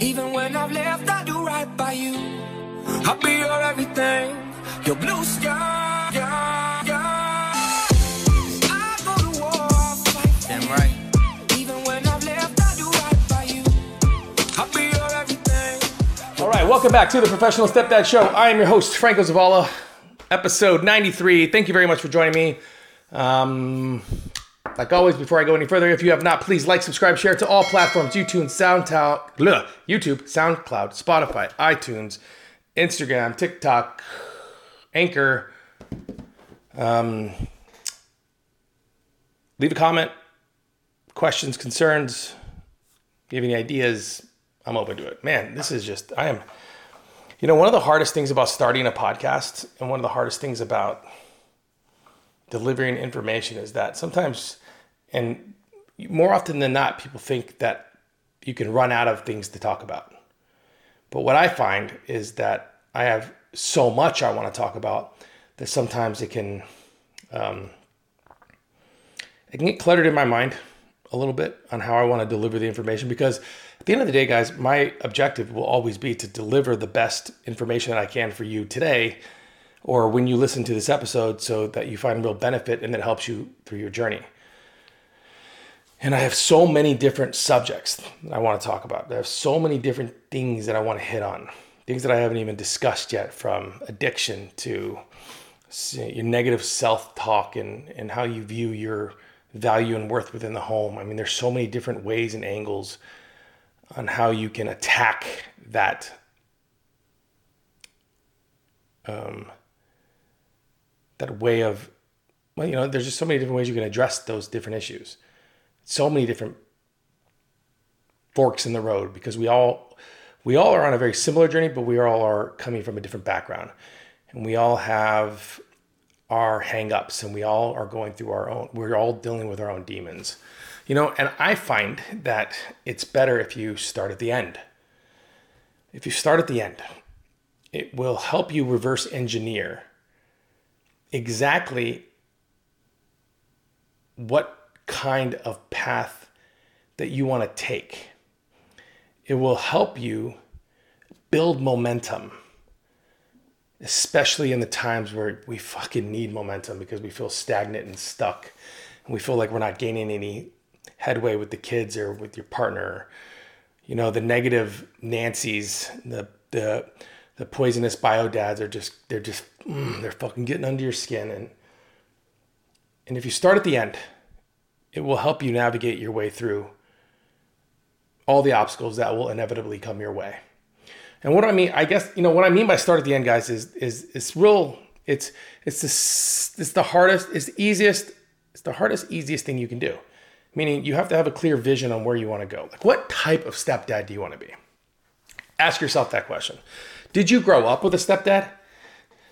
Even when I've left, I do right by you. I'll be your everything, your blue sky. Yeah, yeah. I go to war, fight. Damn right. Even when I've left, I do right by you. I'll be your everything. All right, welcome back to the Professional Stepdad Show. I am your host, Franco Zavala, episode 93. Thank you very much for joining me. Um, like always, before I go any further, if you have not, please like, subscribe, share to all platforms YouTube, SoundCloud, bleh, YouTube, SoundCloud, Spotify, iTunes, Instagram, TikTok, Anchor. Um, leave a comment, questions, concerns, give any ideas. I'm open to it. Man, this is just, I am, you know, one of the hardest things about starting a podcast and one of the hardest things about delivering information is that sometimes, and more often than not, people think that you can run out of things to talk about. But what I find is that I have so much I want to talk about that sometimes it can, um, it can get cluttered in my mind a little bit on how I want to deliver the information because at the end of the day, guys, my objective will always be to deliver the best information that I can for you today or when you listen to this episode so that you find real benefit and that helps you through your journey. And I have so many different subjects I want to talk about. I have so many different things that I want to hit on, things that I haven't even discussed yet, from addiction to your negative self talk and, and how you view your value and worth within the home. I mean, there's so many different ways and angles on how you can attack that um, that way of well, you know, there's just so many different ways you can address those different issues. So many different forks in the road because we all we all are on a very similar journey, but we all are coming from a different background. And we all have our hangups and we all are going through our own we're all dealing with our own demons. You know, and I find that it's better if you start at the end. If you start at the end, it will help you reverse engineer exactly what kind of path that you want to take. It will help you build momentum, especially in the times where we fucking need momentum because we feel stagnant and stuck. And we feel like we're not gaining any headway with the kids or with your partner. You know, the negative Nancy's, the, the, the poisonous bio dads are just they're just mm, they're fucking getting under your skin and and if you start at the end it will help you navigate your way through all the obstacles that will inevitably come your way. And what i mean i guess you know what i mean by start at the end guys is is it's real it's it's the it's the hardest it's the easiest it's the hardest easiest thing you can do. Meaning you have to have a clear vision on where you want to go. Like what type of stepdad do you want to be? Ask yourself that question. Did you grow up with a stepdad?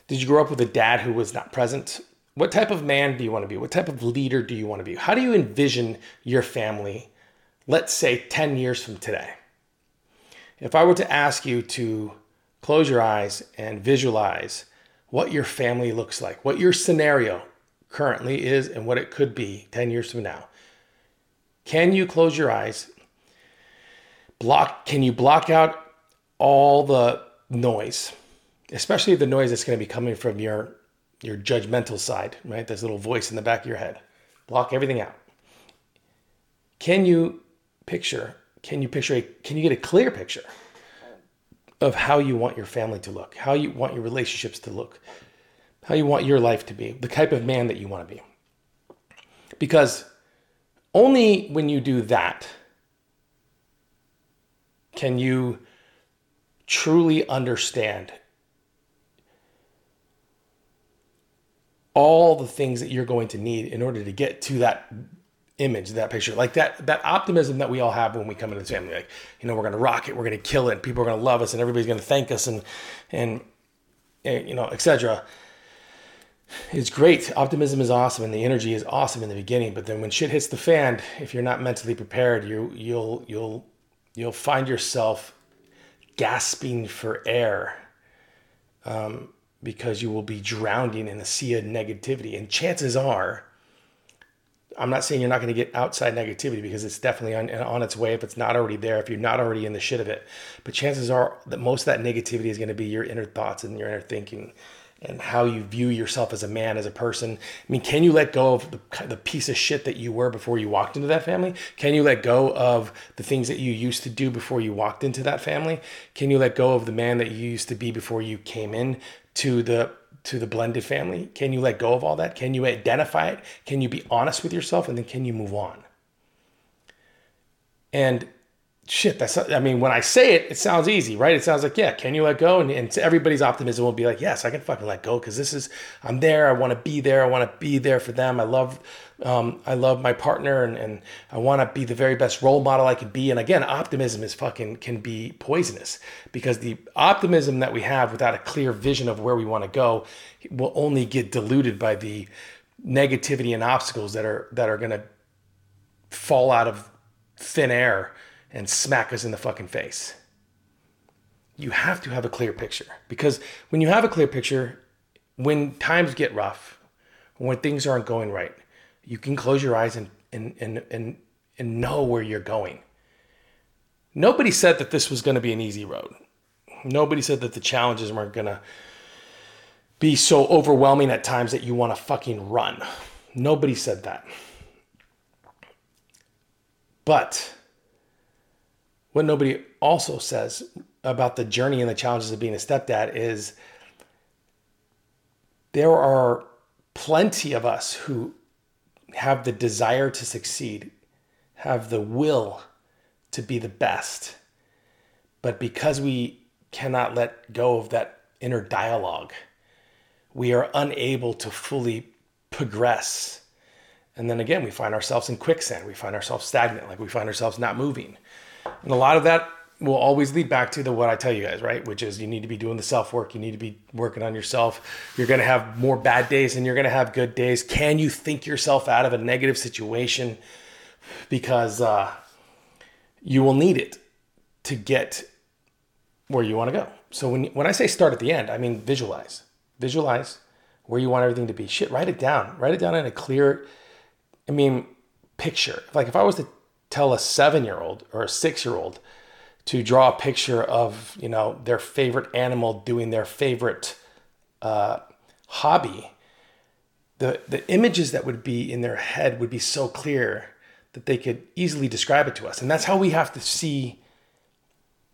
Did you grow up with a dad who was not present? What type of man do you want to be? What type of leader do you want to be? How do you envision your family, let's say 10 years from today? If I were to ask you to close your eyes and visualize what your family looks like, what your scenario currently is, and what it could be 10 years from now, can you close your eyes? Block, can you block out all the noise, especially the noise that's going to be coming from your your judgmental side, right? This little voice in the back of your head. Block everything out. Can you picture? Can you picture a can you get a clear picture of how you want your family to look, how you want your relationships to look, how you want your life to be, the type of man that you want to be? Because only when you do that can you truly understand all the things that you're going to need in order to get to that image, that picture, like that that optimism that we all have when we come into the family. Like, you know, we're gonna rock it, we're gonna kill it, and people are gonna love us, and everybody's gonna thank us, and and, and you know, etc. It's great. Optimism is awesome, and the energy is awesome in the beginning. But then when shit hits the fan, if you're not mentally prepared, you you'll you'll you'll find yourself gasping for air um, because you will be drowning in a sea of negativity. And chances are I'm not saying you're not going to get outside negativity because it's definitely on, on its way if it's not already there, if you're not already in the shit of it. But chances are that most of that negativity is going to be your inner thoughts and your inner thinking and how you view yourself as a man, as a person. I mean, can you let go of the, the piece of shit that you were before you walked into that family? Can you let go of the things that you used to do before you walked into that family? Can you let go of the man that you used to be before you came in to the to the blended family? Can you let go of all that? Can you identify it? Can you be honest with yourself and then can you move on? And shit, that's, I mean, when I say it, it sounds easy, right? It sounds like, yeah, can you let go? And, and everybody's optimism will be like, yes, I can fucking let go because this is, I'm there. I want to be there. I want to be there for them. I love, um, I love my partner and, and I want to be the very best role model I can be. And again, optimism is fucking, can be poisonous because the optimism that we have without a clear vision of where we want to go will only get diluted by the negativity and obstacles that are, that are going to fall out of thin air and smack us in the fucking face. You have to have a clear picture because when you have a clear picture, when times get rough, when things aren't going right, you can close your eyes and, and, and, and, and know where you're going. Nobody said that this was going to be an easy road. Nobody said that the challenges weren't going to be so overwhelming at times that you want to fucking run. Nobody said that. But what nobody also says about the journey and the challenges of being a stepdad is there are plenty of us who have the desire to succeed, have the will to be the best. But because we cannot let go of that inner dialogue, we are unable to fully progress. And then again, we find ourselves in quicksand. We find ourselves stagnant, like we find ourselves not moving. And a lot of that will always lead back to the what I tell you guys, right? Which is you need to be doing the self work. You need to be working on yourself. You're going to have more bad days and you're going to have good days. Can you think yourself out of a negative situation? Because uh, you will need it to get where you want to go. So when when I say start at the end, I mean visualize, visualize where you want everything to be. Shit, write it down. Write it down in a clear. I mean, picture. Like if I was to tell a seven year old or a six year old to draw a picture of you know their favorite animal doing their favorite uh, hobby the the images that would be in their head would be so clear that they could easily describe it to us. And that's how we have to see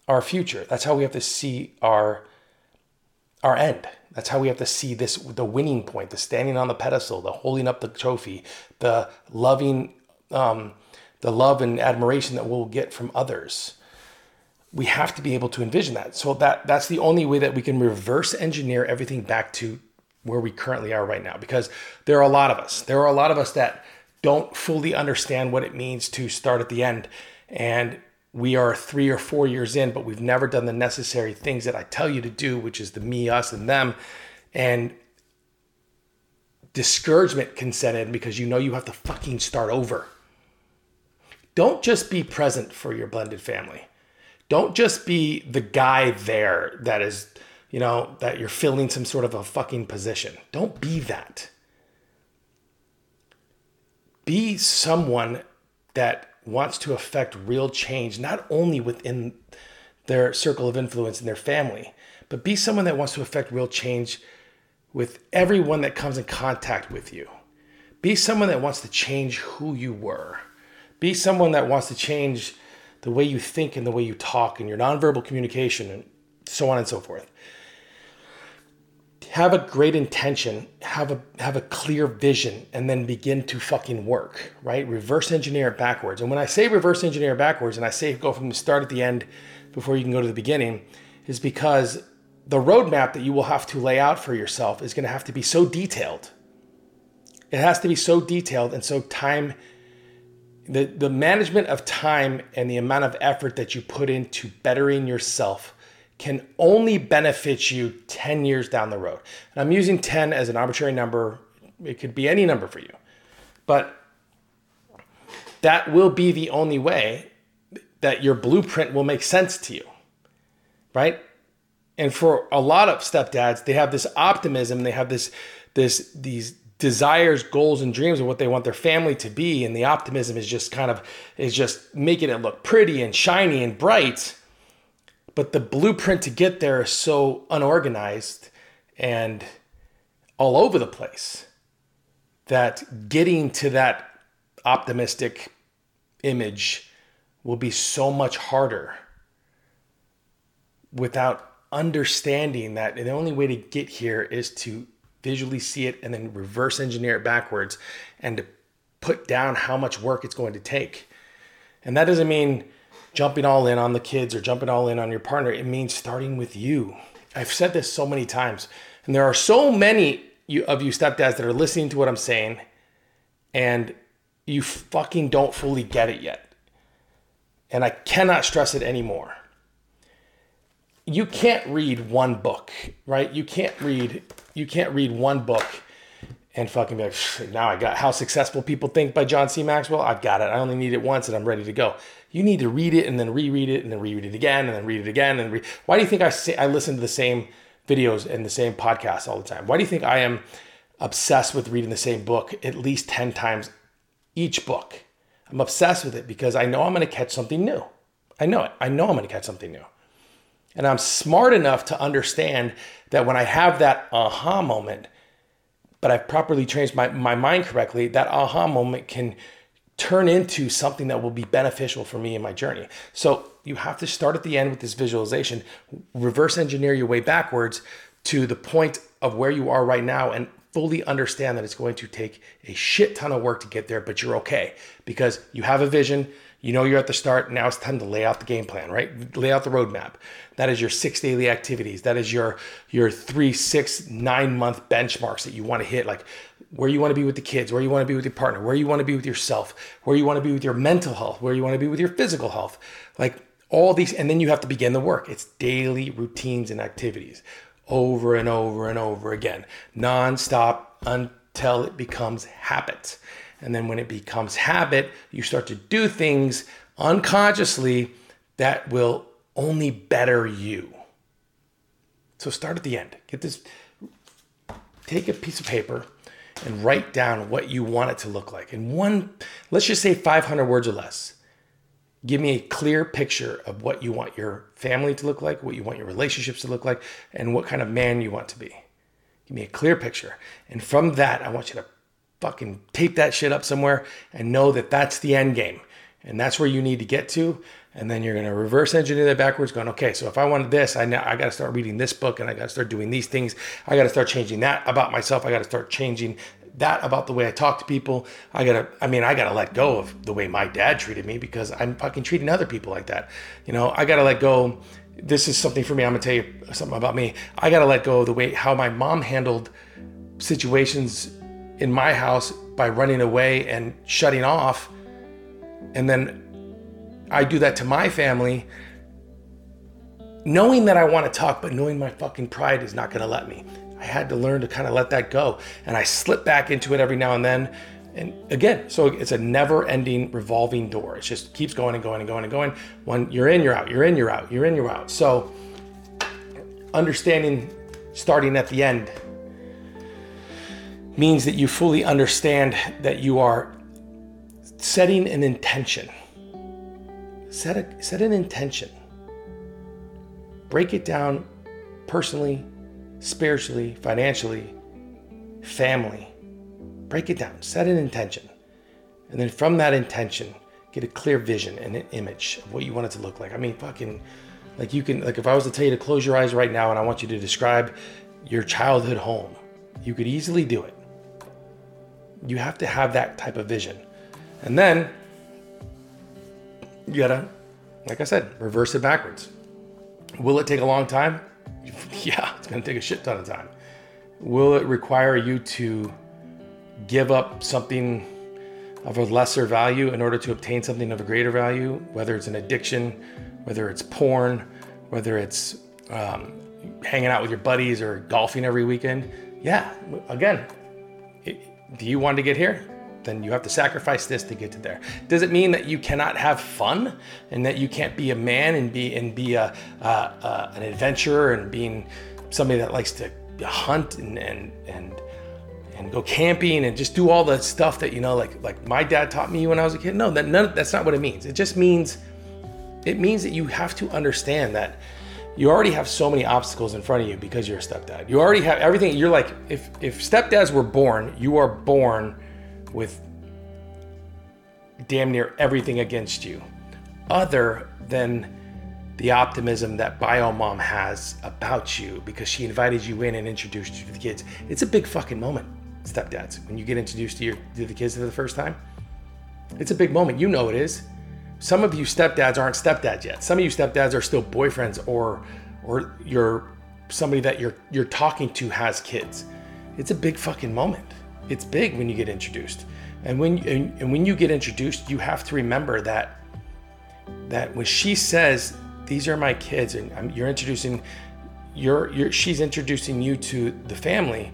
our future. That's how we have to see our our end. That's how we have to see this the winning point the standing on the pedestal the holding up the trophy the loving um, the love and admiration that we'll get from others. We have to be able to envision that. So that that's the only way that we can reverse engineer everything back to where we currently are right now because there are a lot of us. There are a lot of us that don't fully understand what it means to start at the end and we are 3 or 4 years in but we've never done the necessary things that I tell you to do, which is the me, us and them and discouragement can set in because you know you have to fucking start over don't just be present for your blended family. Don't just be the guy there that is, you know, that you're filling some sort of a fucking position. Don't be that. Be someone that wants to affect real change, not only within their circle of influence in their family, but be someone that wants to affect real change with everyone that comes in contact with you. Be someone that wants to change who you were. Be someone that wants to change the way you think and the way you talk and your nonverbal communication and so on and so forth. Have a great intention, have a have a clear vision, and then begin to fucking work, right? Reverse engineer it backwards. And when I say reverse engineer backwards, and I say go from the start at the end before you can go to the beginning, is because the roadmap that you will have to lay out for yourself is going to have to be so detailed. It has to be so detailed and so time the, the management of time and the amount of effort that you put into bettering yourself can only benefit you 10 years down the road. And I'm using 10 as an arbitrary number. It could be any number for you. But that will be the only way that your blueprint will make sense to you. Right? And for a lot of stepdads, they have this optimism, they have this this these desires, goals, and dreams of what they want their family to be, and the optimism is just kind of is just making it look pretty and shiny and bright. But the blueprint to get there is so unorganized and all over the place that getting to that optimistic image will be so much harder without understanding that the only way to get here is to visually see it and then reverse engineer it backwards and to put down how much work it's going to take. And that doesn't mean jumping all in on the kids or jumping all in on your partner. It means starting with you. I've said this so many times, and there are so many of you stepdads that are listening to what I'm saying and you fucking don't fully get it yet. And I cannot stress it anymore you can't read one book, right? You can't read you can't read one book and fucking be like, now I got How Successful People Think by John C. Maxwell. I've got it. I only need it once and I'm ready to go. You need to read it and then reread it and then reread it again and then read it again and re- why do you think I say I listen to the same videos and the same podcasts all the time? Why do you think I am obsessed with reading the same book at least 10 times each book? I'm obsessed with it because I know I'm going to catch something new. I know it. I know I'm going to catch something new. And I'm smart enough to understand that when I have that aha moment, but I've properly trained my, my mind correctly, that aha moment can turn into something that will be beneficial for me in my journey. So you have to start at the end with this visualization, reverse engineer your way backwards to the point of where you are right now and fully understand that it's going to take a shit ton of work to get there, but you're okay because you have a vision, you know you're at the start. Now it's time to lay out the game plan, right? Lay out the roadmap. That is your six daily activities. That is your your three, six, nine month benchmarks that you want to hit. Like where you want to be with the kids, where you want to be with your partner, where you want to be with yourself, where you want to be with your mental health, where you want to be with your physical health. Like all these, and then you have to begin the work. It's daily routines and activities over and over and over again, nonstop until it becomes habit. And then when it becomes habit, you start to do things unconsciously that will only better you. So start at the end. Get this, take a piece of paper and write down what you want it to look like. In one, let's just say 500 words or less. Give me a clear picture of what you want your family to look like, what you want your relationships to look like, and what kind of man you want to be. Give me a clear picture. And from that, I want you to fucking tape that shit up somewhere and know that that's the end game. And that's where you need to get to. And then you're going to reverse engineer that backwards, going, okay, so if I wanted this, I, now, I got to start reading this book and I got to start doing these things. I got to start changing that about myself. I got to start changing that about the way I talk to people. I got to, I mean, I got to let go of the way my dad treated me because I'm fucking treating other people like that. You know, I got to let go. This is something for me. I'm to tell you something about me. I got to let go of the way how my mom handled situations in my house by running away and shutting off. And then I do that to my family, knowing that I want to talk, but knowing my fucking pride is not going to let me. I had to learn to kind of let that go. And I slip back into it every now and then. And again, so it's a never ending revolving door. It just keeps going and going and going and going. When you're in, you're out, you're in, you're out, you're in, you're out. So understanding starting at the end means that you fully understand that you are setting an intention. Set, a, set an intention. Break it down personally, spiritually, financially, family. Break it down. Set an intention. And then from that intention, get a clear vision and an image of what you want it to look like. I mean, fucking, like you can, like if I was to tell you to close your eyes right now and I want you to describe your childhood home, you could easily do it. You have to have that type of vision. And then you gotta, like I said, reverse it backwards. Will it take a long time? Yeah, it's gonna take a shit ton of time. Will it require you to give up something of a lesser value in order to obtain something of a greater value, whether it's an addiction, whether it's porn, whether it's um, hanging out with your buddies or golfing every weekend? Yeah, again, do you want to get here? Then you have to sacrifice this to get to there. Does it mean that you cannot have fun and that you can't be a man and be and be a, an adventurer and being somebody that likes to hunt and and and and go camping and just do all the stuff that you know like like my dad taught me when I was a kid. No, that none, that's not what it means. It just means it means that you have to understand that you already have so many obstacles in front of you because you're a stepdad. You already have everything. You're like if if stepdads were born, you are born with damn near everything against you, other than the optimism that bio mom has about you because she invited you in and introduced you to the kids. It's a big fucking moment, stepdads, when you get introduced to your to the kids for the first time. It's a big moment. You know it is. Some of you stepdads aren't stepdads yet. Some of you stepdads are still boyfriends or or you're somebody that you're you're talking to has kids. It's a big fucking moment. It's big when you get introduced. And when and, and when you get introduced, you have to remember that that when she says these are my kids and you're introducing you're, you're she's introducing you to the family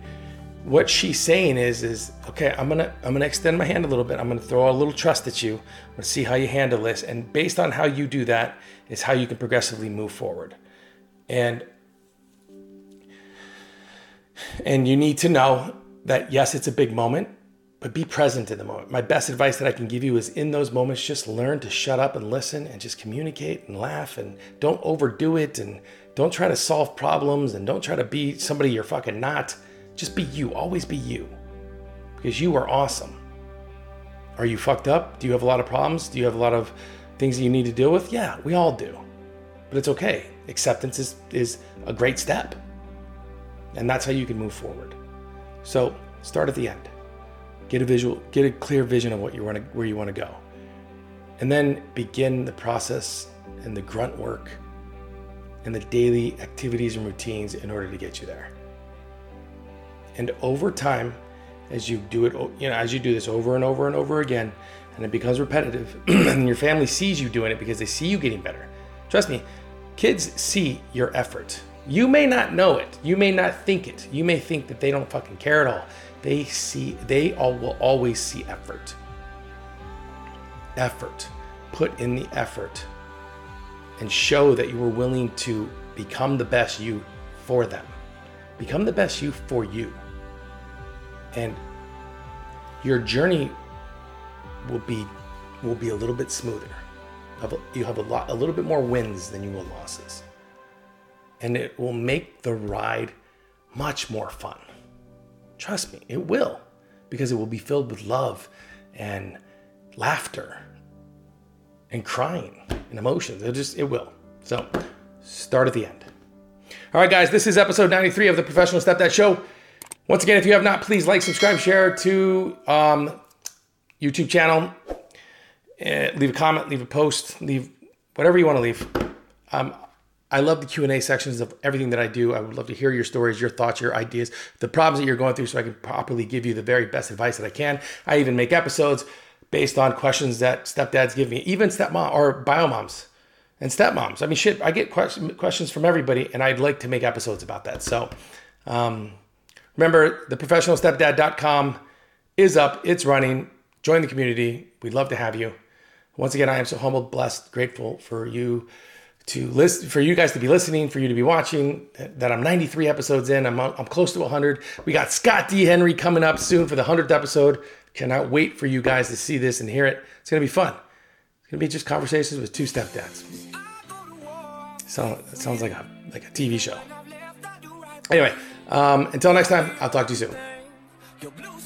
what she's saying is is okay i'm gonna i'm gonna extend my hand a little bit i'm gonna throw a little trust at you i'm gonna see how you handle this and based on how you do that is how you can progressively move forward and and you need to know that yes it's a big moment but be present in the moment. My best advice that I can give you is in those moments, just learn to shut up and listen and just communicate and laugh and don't overdo it and don't try to solve problems and don't try to be somebody you're fucking not. Just be you. Always be you because you are awesome. Are you fucked up? Do you have a lot of problems? Do you have a lot of things that you need to deal with? Yeah, we all do. But it's okay. Acceptance is, is a great step. And that's how you can move forward. So start at the end get a visual, get a clear vision of what you want where you want to go, and then begin the process and the grunt work and the daily activities and routines in order to get you there. And over time, as you do it, you know, as you do this over and over and over again, and it becomes repetitive, and your family sees you doing it because they see you getting better. Trust me, kids see your effort. You may not know it. You may not think it. You may think that they don't fucking care at all they see they all will always see effort effort put in the effort and show that you were willing to become the best you for them become the best you for you and your journey will be will be a little bit smoother you have a lot a little bit more wins than you will losses and it will make the ride much more fun Trust me, it will, because it will be filled with love and laughter and crying and emotions. It just, it will. So start at the end. All right, guys, this is episode 93 of the Professional Stepdad Show. Once again, if you have not, please like, subscribe, share to um, YouTube channel. Uh, leave a comment, leave a post, leave whatever you want to leave. Um, I love the Q&A sections of everything that I do. I would love to hear your stories, your thoughts, your ideas, the problems that you're going through so I can properly give you the very best advice that I can. I even make episodes based on questions that stepdads give me, even stepmom or biomoms and stepmoms. I mean, shit, I get questions from everybody and I'd like to make episodes about that. So um, remember, theprofessionalstepdad.com is up. It's running. Join the community. We'd love to have you. Once again, I am so humbled, blessed, grateful for you to list for you guys to be listening, for you to be watching. That I'm 93 episodes in. I'm I'm close to 100. We got Scott D. Henry coming up soon for the 100th episode. Cannot wait for you guys to see this and hear it. It's gonna be fun. It's gonna be just conversations with two stepdads. So it sounds like a like a TV show. Anyway, um, until next time, I'll talk to you soon.